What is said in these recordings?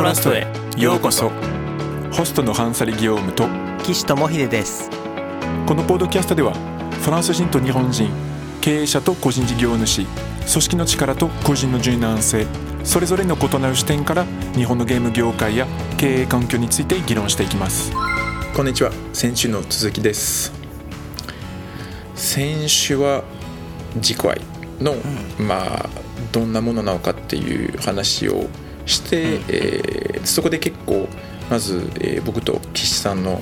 トラストへようこそ。ホストのハンサリ・ギオームと岸智秀です。このポッドキャストではフランス人と日本人経営者と個人事業主組織の力と個人の柔軟性それぞれの異なる視点から日本のゲーム業界や経営環境について議論していきます。こんにちは。先週の続きです。先週は自己愛の、うん、まあどんなものなのかっていう話をして、うん、えー、そこで結構まず、えー、僕と岸さんの、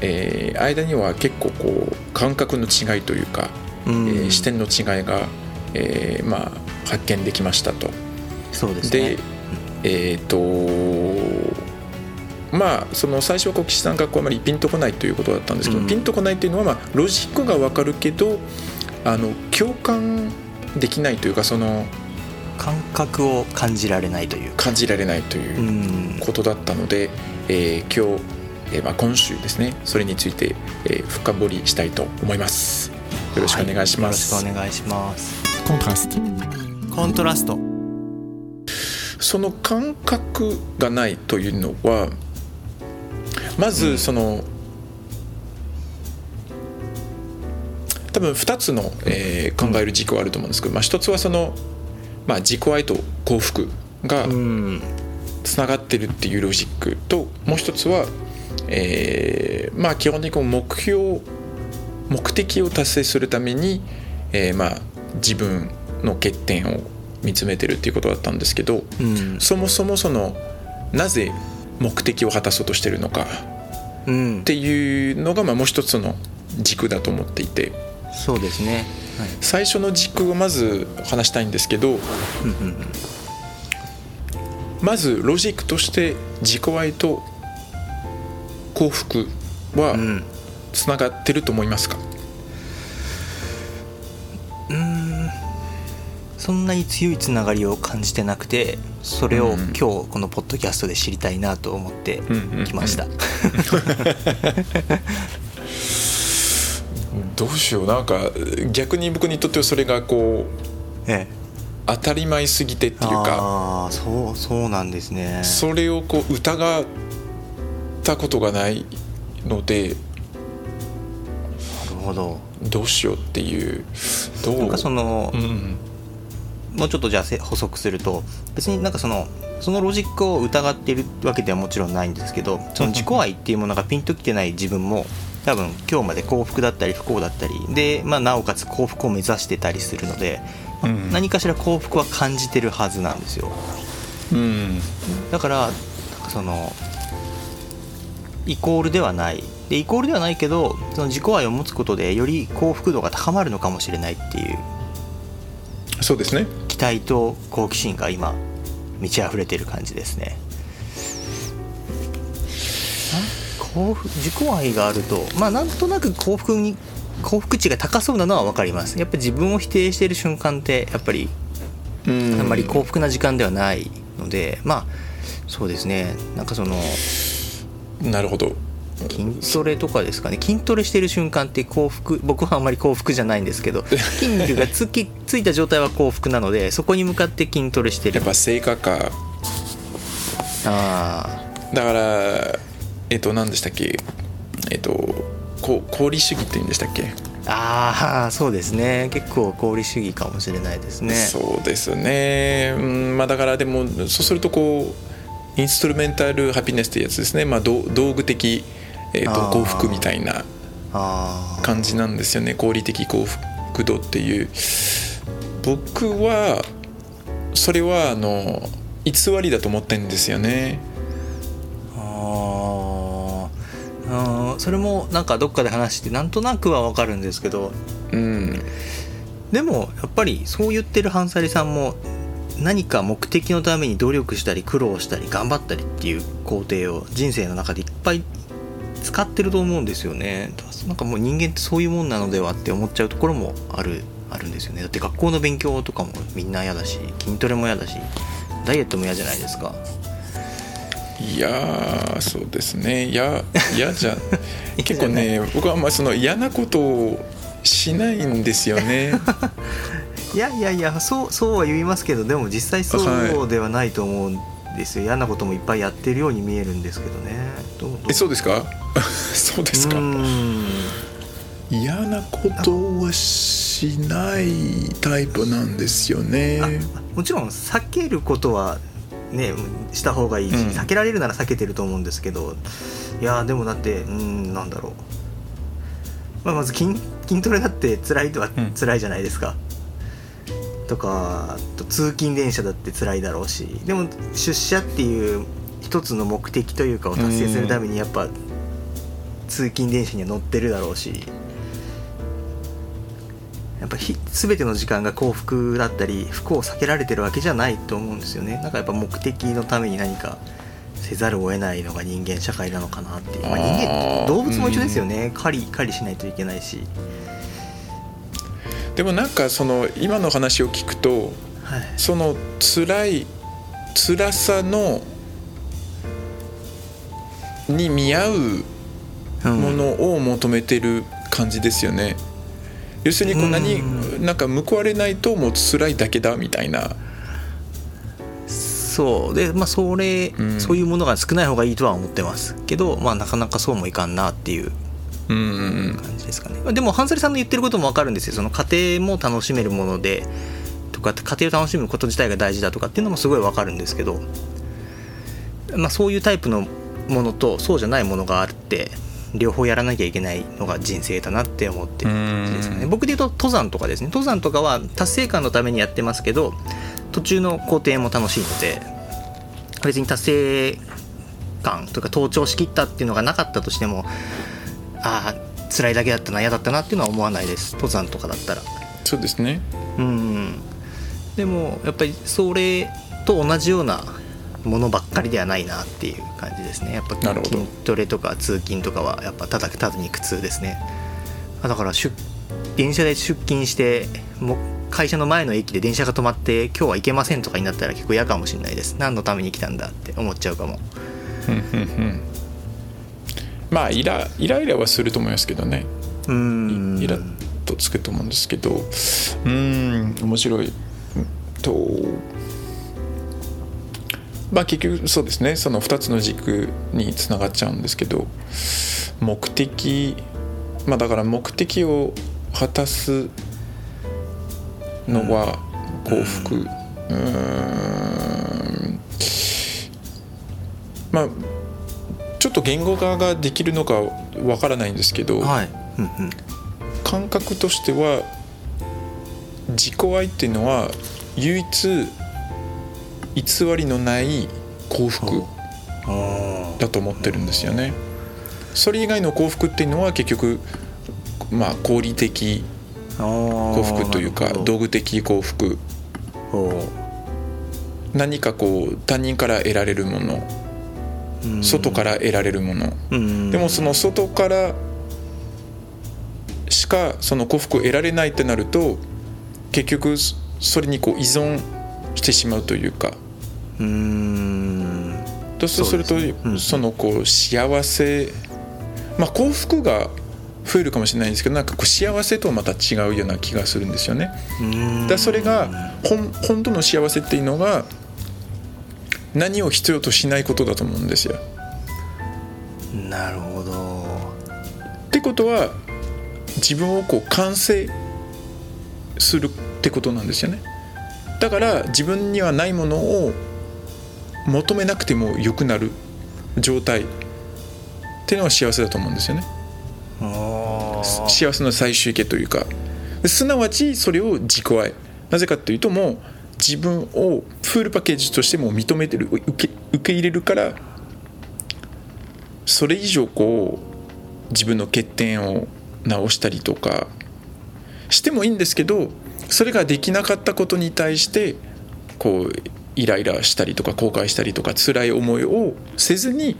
えー、間には結構こう感覚の違いというか、うん、えー、視点の違いが、えー、まあ発見できましたと。そうですね、でえっ、とまあその最初はこう岸さんがこうあまりピンとこないということだったんですけど、うん、ピンとこないっていうのは、まあ、ロジックが分かるけどあの共感できないというかその感覚を感じられないという感じられないということだったので、えー、今日、えー、まあ、今週ですねそれについて、えー、深掘りしたいと思います。よろしくお願いします、はい、よろしくお願いします。コントラスト。コントラスト。その感覚がないというのはまずその、うん多分2つの、えー、考える軸はあると思うんですけど、まあ、1つはその、まあ、自己愛と幸福がつながってるっていうロジックともう一つは、えー、まあ基本的に目標目的を達成するために、えー、まあ自分の欠点を見つめてるっていうことだったんですけど、うん、そもそもそのなぜ目的を果たそうとしてるのかっていうのがまあもう一つの軸だと思っていて。そうですね、はい、最初の軸をまず話したいんですけどまずロジックとして自己愛と幸福はつながってると思いますか、うん。そんなに強いつながりを感じてなくてそれを今日このポッドキャストで知りたいなと思ってきました。どうしようなんか逆に僕にとってはそれがこう、ええ、当たり前すぎてっていうかあそうそうなんですね。それをこう疑ったことがないのでなるほど。どうしようっていうどうなんかその、うん、もうちょっとじゃあ補足すると別になんかそのそのロジックを疑っているわけではもちろんないんですけどその自己愛っていうものがピンときてない自分も多分今日まで幸福だったり不幸だったり。で、まあ、なおかつ幸福を目指してたりするので、まあ、何かしら幸福は感じてるはずなんですよ、うん、だからそのイコールではない。でイコールではないけどその自己愛を持つことでより幸福度が高まるのかもしれないっていう。そうですね。期待と好奇心が今満ち溢れてる感じですね幸福自己愛があるとまあなんとなく幸福に幸福値が高そうなのは分かります。やっぱり自分を否定している瞬間ってやっぱりあん。まり幸福な時間ではないのでまあそうですね。なんかそのなるほど。筋トレとかですかね。筋トレしてる瞬間って幸福僕はあんまり幸福じゃないんですけど 筋肉がつきついた状態は幸福なのでそこに向かって筋トレしてる。やっぱ成果か。ああだからえっ、と何でしたっけ？えっ、とこ功利主義って言うんでしたっけ？ああそうですね。結構功利主義かもしれないですね。そうですね。うんまあだからでもそうするとこうインストルメンタルハピネスってやつですね、まあ、道具的、えーと、幸福みたいな感じなんですよね。合理的幸福度っていう。僕はそれはあの偽りだと思ってるんですよねそれもなんかどっかで話してなんとなくは分かるんですけど、うん、でもやっぱりそう言ってるハンサリさんも何か目的のために努力したり苦労したり頑張ったりっていう工程を人生の中でいっぱい使ってると思うんですよね。なんかもう人間ってそういうもんなのではって思っちゃうところもあるあるんですよね。だって学校の勉強とかもみんな嫌だし筋トレも嫌だしダイエットも嫌じゃないですかいやそうですね。嫌じゃ 結構ね僕はあんまりその嫌なことをしないんですよね。いやいやいやそうそうは言いますけどでも実際そうではないと思うんですよ。嫌なこともいっぱいやってるように見えるんですけどね。どうえそうですか？そうですか。うん。嫌なことはしないタイプなんですよね。あもちろん避けることはねした方がいいし、うん。避けられるなら避けてると思うんですけどいやでもだってうんなんだろう、まあ、まず筋筋トレだって辛いとはうん。辛いじゃないですか、とかあと通勤電車だって辛いだろうし。でも出社っていう一つの目的というかを達成するためにやっぱ通勤電車には乗ってるだろうしやっぱひ全ての時間が幸福だったり不幸を避けられてるわけじゃないと思うんですよね。なんかやっぱ目的のために何かせざるを得ないのが人間社会なのかなっていう、まあ、人間動物も一緒ですよね。狩り狩りしないといけないし、でもなんかその今の話を聞くとはい、その辛い辛さのに見合ううん。ものを求めてる感じですよね。要するにこう何うん。なんか報われないともう辛いだけだみたいな。そう。でまあそれ、うん。そういうものが少ない方がいいとは思ってます。けどまあなかなかそうもいかんなっていううんうんうん。感じですかね。まあでもハンサリさんの言ってることも分かるんですよ。その家庭も楽しめるものでとか家庭を楽しむこと自体が大事だとかっていうのもすごい分かるんですけど、まあ、そういうタイプのものとそうじゃないものがあって両方やらなきゃいけないのが人生だなって思ってる感じですかね。うん。僕で言うと登山とかですね。登山とかは達成感のためにやってますけど途中の工程も楽しいので別に達成感というか登頂しきったっていうのがなかったとしてもああ辛いだけだったな嫌だったなっていうのは思わないです。登山とかだったら。そうですね。うん。でもやっぱりそれと同じようなものばっかりではないなっていう感じですね。やっぱ筋トレとか通勤とかはやっぱただただに苦痛ですね。あだから出電車で出勤してもう会社の前の駅で電車が止まって今日は行けませんとかになったら結構嫌かもしれないです。何のために来たんだって思っちゃうかも。うんうんうん。まあイライライラはすると思いますけどね。うん。イラッとつくと思うんですけど。うーん面白いまあ結局そうですね。その2つの軸につながっちゃうんですけど目的まあだから目的を果たすのは幸福。うーん。まあちょっと言語化ができるのかわからないんですけど、はい。感覚としては自己愛っていうのは唯一偽りのない幸福あだと思ってるんですよね。それ以外の幸福っていうのは結局まあ合理的幸幸福というか道具的幸福。何かこう他人から得られるもの。外から得られるもの。らでもその外からしかその幸福を得られないってなると結局それにこう依存してしまうというかうん。とそうするとねうんそのこう幸せまあ幸福が増えるかもしれないんですけどなんかこう幸せとはまた違うような気がするんですよね。だそれが本本当の幸せっていうのが何を必要としないことだと思うんですよ。なるほど。ってことは自分をこう完成するってことなんですよね。だから自分にはないものを求めなくても良くなる状態。っていうのは幸せだと思うんですよね。幸せの最終形というか。すなわちそれを自己愛。なぜかというともう自分をフルパッケージとしてもう認めてる受け受け入れるからそれ以上こう自分の欠点を直したりとかしてもいいんですけどそれができなかったことに対してこうイライラしたりとか後悔したりとか辛い思いをせずに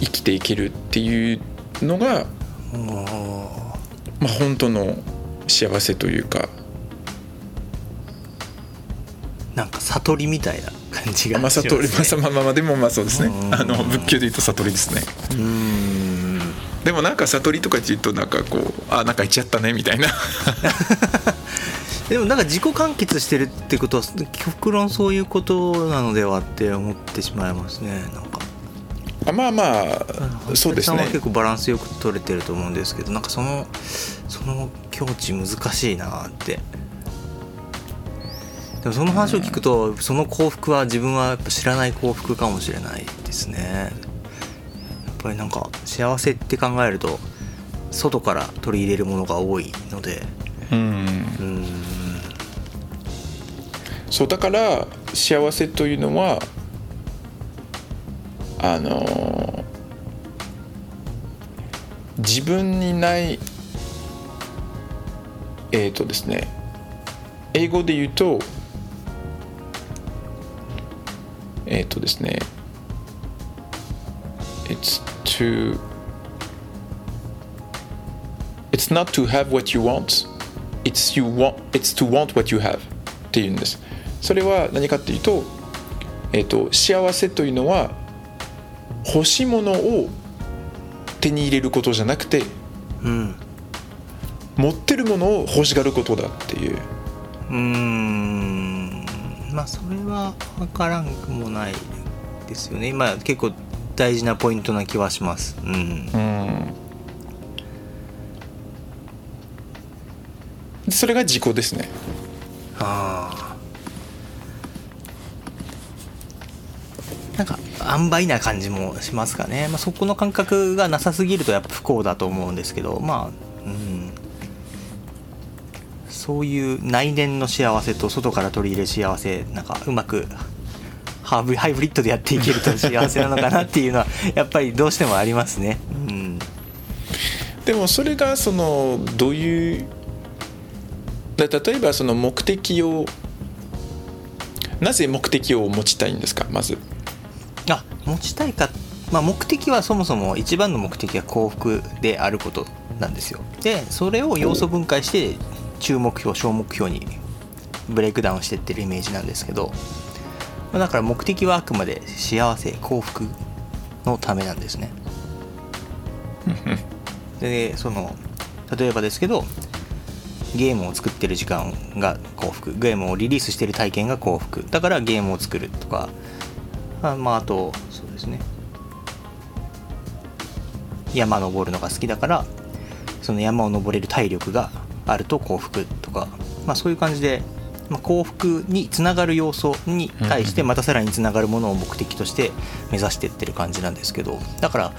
生きていけるっていうのが、まあ、本当の幸せというか、なんか悟りみたいな感じがまあ、します悟りねまあまあまあまあでもまあそうですね。うん。あの仏教で言うと悟りですね。うん。でもなんか悟りとかって言うとなんかこうあなんか言っちゃったねみたいな でもなんか自己完結してるってことは極論そういうことなのではって思ってしまいますね。なんか。あまあまあそうですね。結構バランスよく取れてると思うんですけどなんかそのその境地難しいなって。でもその話を聞くと、その幸福は自分はやっぱ知らない幸福かもしれないですね。やっぱりなんか幸せって考えると外から取り入れるものが多いのでうん。そうだから幸せというのはあの自分にないえっ、とですね英語で言うとえっ、とですね It's to It's not to have what you want It's you want It's to want what you have っていうんです。それは何かっていうと,、えー、と幸せというのは欲しいものを手に入れることじゃなくてうん。持ってるものを欲しがることだっていう。うーん。まあそれは分からんくもないですよね。今結構大事なポイントな気はします。うん。うんそれが自己ですね。ああなんか塩梅な感じもしますかね、まあ、そこの感覚がなさすぎるとやっぱ不幸だと思うんですけどまあうん。そういう内面の幸せと外から取り入れる幸せなんかうまくハーブハイブリッドでやっていけると幸せなのかなっていうのは やっぱりどうしてもありますね。うん。でもそれがそのどういうだ例えばその目的をなぜ目的を持ちたいんですか？まず。あ持ちたいか、まあ、目的はそもそも一番の目的は幸福であることなんですよ。でそれを要素分解して中目標小目標にブレイクダウンしてってるイメージなんですけどまあだから目的はあくまで幸せ幸福のためなんですね。でその例えばですけどゲームを作ってる時間が幸福。ゲームをリリースしてる体験が幸福。だからゲームを作るとか。あまああとそうですね。山登るのが好きだからその山を登れる体力があると幸福とか、まあ、そういう感じで、まあ、幸福につながる要素に対してまたさらにつながるものを目的として目指していってる感じなんですけど。だから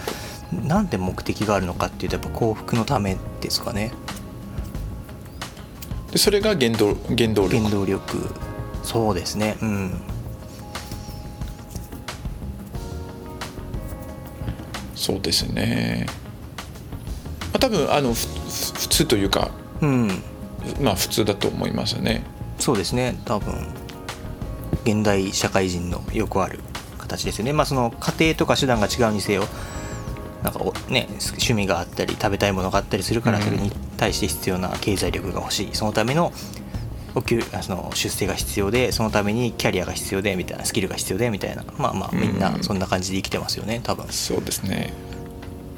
なんで目的があるのかっていうとやっぱ幸福のためですかねでそれが原動原動力。原動力。そうですね。うん。そうですね、まあ、多分あの普通というかうん。まあ普通だと思いますね。そうですね。多分現代社会人のよくある形ですよね。まあその家庭とか手段が違うにせよなんかおね趣味があったり食べたいものがあったりするからうんそれに対して必要な経済力が欲しい。そのためのお給あその出世が必要でそのためにキャリアが必要でみたいなスキルが必要でみたいな。まあまあみんなそんな感じで生きてますよね多分。そうですね。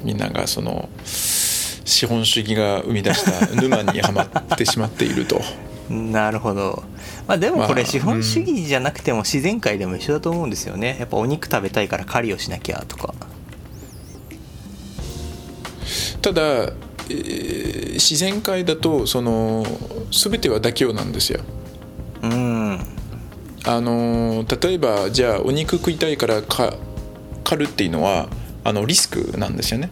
みんながその資本主義が生み出した 沼にはまってしまっていると。なるほど。まあでもこれまあ資本主義じゃなくても自然界でも一緒だと思うんですよね。やっぱお肉食べたいから狩りをしなきゃとかただ、えー自然界だとその全ては妥協なんですよ。うん。あの例えばじゃあお肉食いたいからか狩るっていうのはあのリスクなんですよね、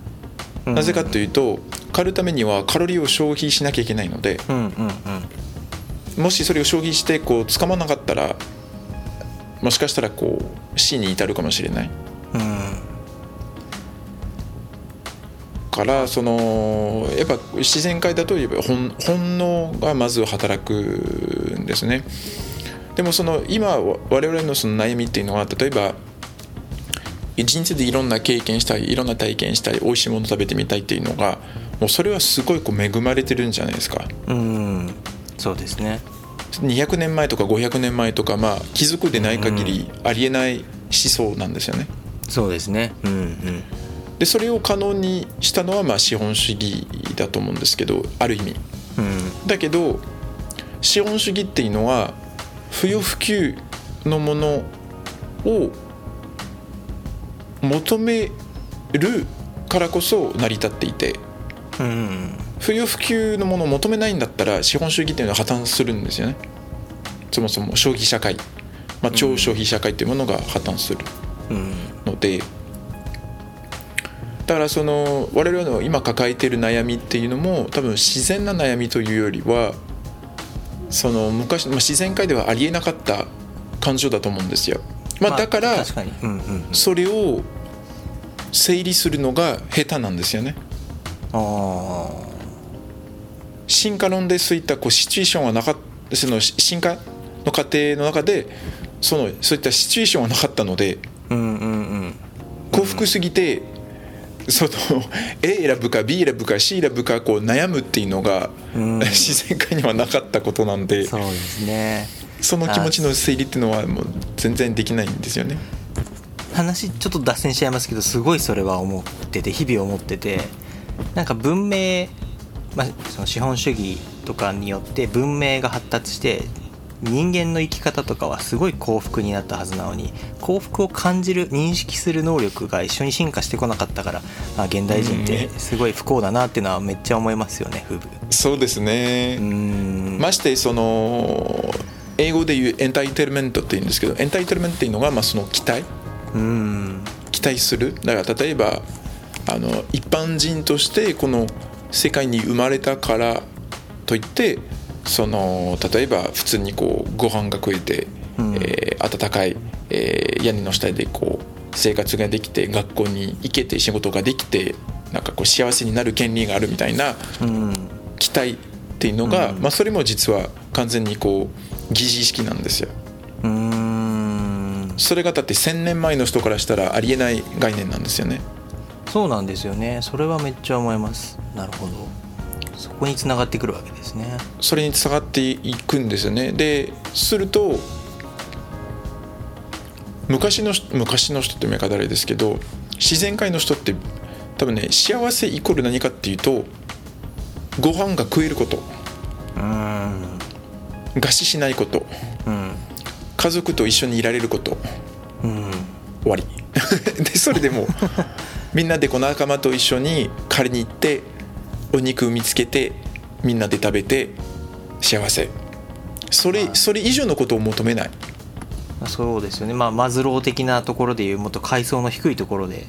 うん。なぜかというと狩るためにはカロリーを消費しなきゃいけないので。うんうんうん。もしそれを消費してこう捕まなかったらもしかしたらこう死に至るかもしれないからそのやっぱ自然界だといえば本本能がまず働くんですね。でもその今我々のその悩みっていうのは例えば人生でいろんな経験したいいろんな体験したい美味しいもの食べてみたいっていうのがもうそれはすごいこう恵まれてるんじゃないですか。うんそうですね。200年前とか500年前とかまあ貴族でない限りありえない思想なんですよね。そうですね。うんうんでそれを可能にしたのはまあ資本主義だと思うんですけどある意味。うん。だけど資本主義っていうのは不要不急のものを求めるからこそ成り立っていて、うん、不要不急のものを求めないんだったら資本主義っていうのは破綻するんですよね。そもそも消費社会、まあ、超消費社会っていうものが破綻するので、うん、だからその我々の今抱えている悩みっていうのも多分自然な悩みというよりはその昔、まあ、自然界ではありえなかった感情だと思うんですよ。まあ、だから、それを整理するのが下手なんですよね。進化論でそういったこうシチュエーションはなかったその進化の過程の中でそのそういったシチュエーションはなかったので、幸福すぎてその A 選ぶか B 選ぶか C 選ぶかこう悩むっていうのが、自然界にはなかったことなんでそうですね。その気持ちの整理っていうのはもう全然できないんですよね。話ちょっと脱線しちゃいますけどすごいそれは思ってて日々思ってて。なんか文明、まあ、その資本主義とかによって文明が発達して人間の生き方とかはすごい幸福になったはずなのに幸福を感じる認識する能力が一緒に進化してこなかったから、まあ、現代人ってすごい不幸だなっていうのはめっちゃ思いますよねフそうですね。ましてその英語で言うエンタイテルメントって言うんですけどエンタイテルメントっていうのがまあその期待。期待する。だから例えばあの一般人としてこの世界に生まれたからといってその例えば普通にこうご飯が食えて、うん、えー、暖かい、えー、屋根の下でこう生活ができて学校に行けて仕事ができてなんかこう幸せになる権利があるみたいな期待っていうのが、うん、まあ、それも実は完全にこう疑似意識なんですよ。それがだって1,000年前の人からしたらありえない概念なんですよね。そうなんですよね。それはめっちゃ思います。なるほどそこにつながってくるわけですね。それにつながっていくんですよね。ですると昔の昔の人って見方あれですけど自然界の人って多分ね幸せイコール何かっていうとご飯が食えること。うん。餓死しないこと、うん、家族と一緒にいられること、うん、終わり。でそれでも みんなでこう仲間と一緒に狩りに行ってお肉見つけてみんなで食べて幸せ。それそれ以上のことを求めない。そうですよね。まあマズロー的なところでいうもっと階層の低いところで。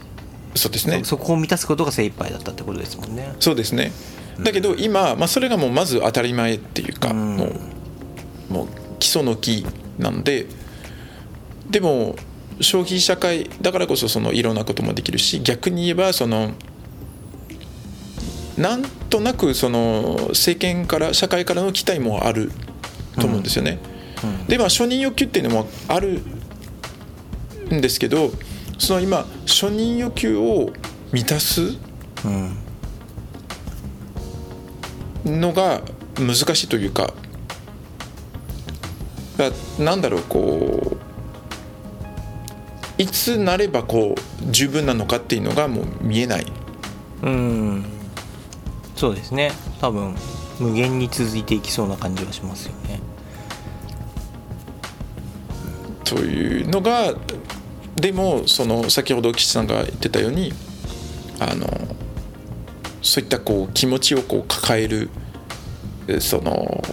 そうですね。そこを満たすことが精一杯だったってことですもんね。そうですね。だけど今、まあ、それがもうまず当たり前っていうか、うん、もうもう基礎の木なんででも消費社会だからこそそのいろんなこともできるし逆に言えばそのなんとなくその政権から社会からの期待もあると思うんですよね。うんうん、でまあ承認欲求っていうのもあるんですけどその今承認欲求を満たすのが難しいというかなんだろうこういつなればこう十分なのかっていうのがもう見えない。うんそうですね。多分無限に続いていきそうな感じはしますよね。というのがでもその先ほど岸さんが言ってたようにあのそういったこう気持ちをこう抱えるその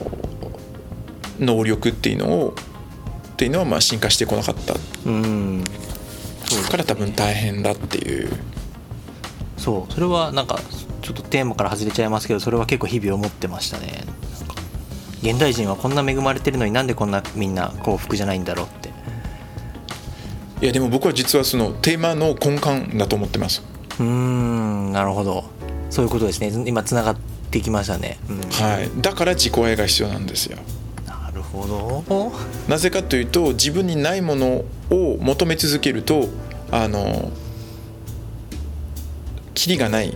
能力っていうのをっていうのはまあ進化してこなかった。うん。そうから多分大変だっていうそうそれはなんかちょっとテーマから外れちゃいますけどそれは結構日々思ってましたね。現代人はこんな恵まれてるのになんでこんなみんな幸福じゃないんだろうって。いやでも僕は実はそのテーマの根幹だと思ってます。うんなるほど。そういうことですね。今つながってきましたね、うん、はい。だから自己愛が必要なんですよ。ほど。なぜかというと自分にないものを求め続けるとあのキリがない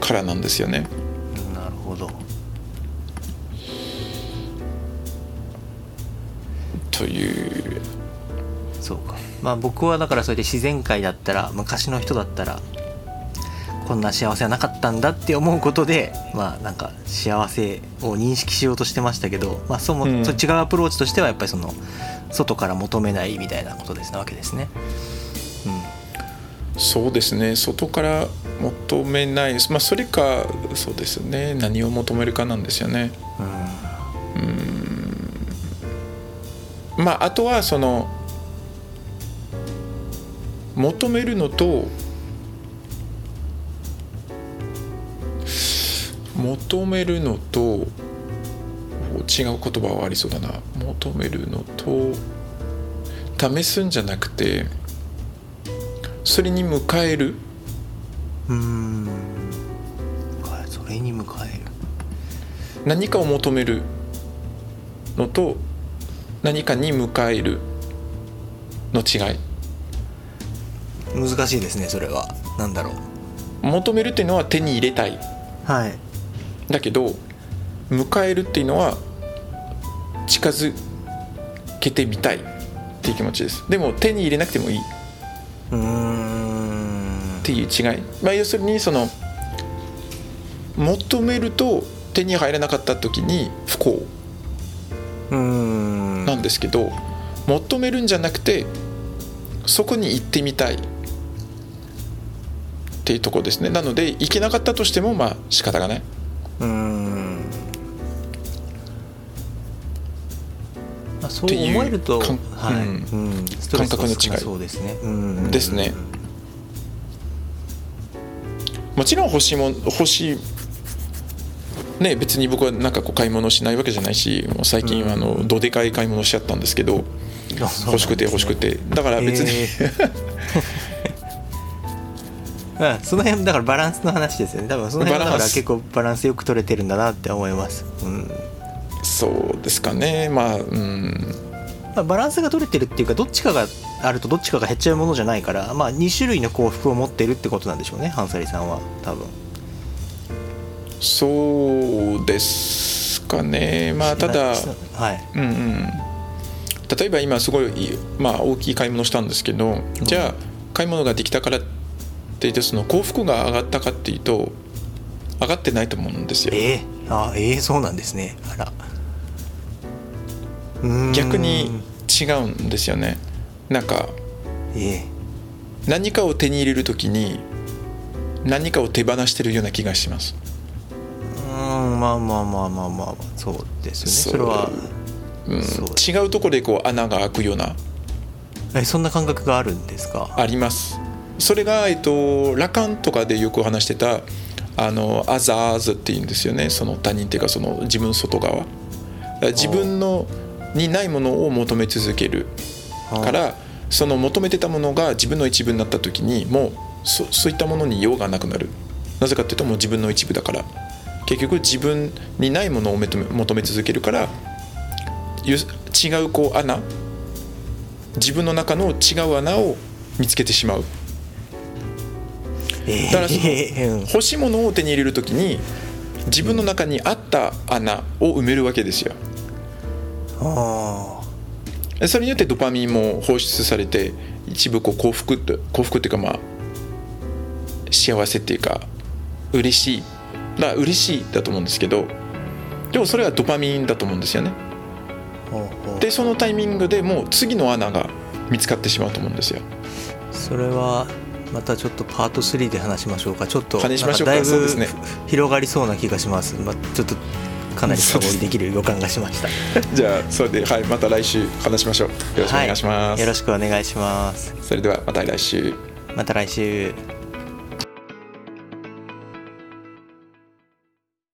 からなんですよね。なるほど。という。そうか。まあ僕はだからそれで自然界だったら昔の人だったらこんな幸せはなかったんだって思うことでまあなんか幸せを認識しようとしてましたけど、まあ、そも、うん、そ違うアプローチとしてはやっぱりその外から求めないみたいなことですなわけですね。そうですね。外から求めない、まあ、それかそうですね。何を求めるかなんですよね。うんうん。まああとはその求めるのと求めるのと違う言葉はありそうだな。求めるのと試すんじゃなくてそれに迎える？うん。それに迎える。何かを求めるのと何かに迎えるの違い？難しいですねそれは。何だろう。求めるっていうのは手に入れたい。はい。だけど迎えるっていうのは近づけてみたいっていう気持ちです。でも手に入れなくてもいいっていう違い、まあ、要するにその求めると手に入らなかった時に不幸。なんですけど求めるんじゃなくてそこに行ってみたい。っていうとこですね。なので行けなかったとしてもまあ仕方がない。うんそう思えると、はい。うん、うん、感覚の違い。そうですね、うん、ですね。もちろん欲しいも欲しいね別に僕はなんかこう買い物しないわけじゃないしもう最近はあのどでかい買い物しちゃったんですけど、欲しくて欲しくて。だから別に、えー、うん、その辺だからバランスの話ですよね。多分その辺だから結構バランスよく取れてるんだなって思います、うん、そうですかね。まあうん。バランスが取れてるっていうかどっちかがあるとどっちかが減っちゃうものじゃないから、まあ、2種類の幸福を持ってるってことなんでしょうねハンサリさんは多分。そうですかね。まあただ、はい。うんうん、例えば今すごい、まあ、大きい買い物したんですけど、じゃあ買い物ができたからって言ってその幸福が上がったかっていうと上がってないと思うんですよ。えー、あえー、そうなんですね。あら逆に違うんですよね。なんか、え。何かを手に入れる時に何かを手放してるような気がします。うんまあまあまあまあまあそうですね。それは、うん、違うところでこう穴が開くような。えそんな感覚があるんですか？あります。それが、えっと、ラカンとかでよく話してたあのアザーズっていうんですよね。その他人っていうかその自分外側。自分のにないものを求め続ける。からその求めてたものが自分の一部になった時にもうそそういったものに用がなくなる。なぜかっていうともう自分の一部だから。結局自分にないものを求め続けるから違うこう穴自分の中の違う穴を見つけてしまう。だからその欲しいものを手に入れる時に自分の中にあった穴を埋めるわけですよそれによってドパミンも放出されて一部こう幸福幸福っていうかまあ幸せっていうか嬉しい。だ嬉しいだと思うんですけどでもそれはドパミンだと思うんですよね。でそのタイミングでもう次の穴が見つかってしまうと思うんですよ。それはまたちょっとパート3で話しましょうか。ちょっとだいぶ広がりそうな気がします、まあ、ちょっとかなり深掘りできる予感がしました。じゃあそれではいまた来週話しましょう。よろしくお願いします、はい、よろしくお願いします。それではまた来週。また来週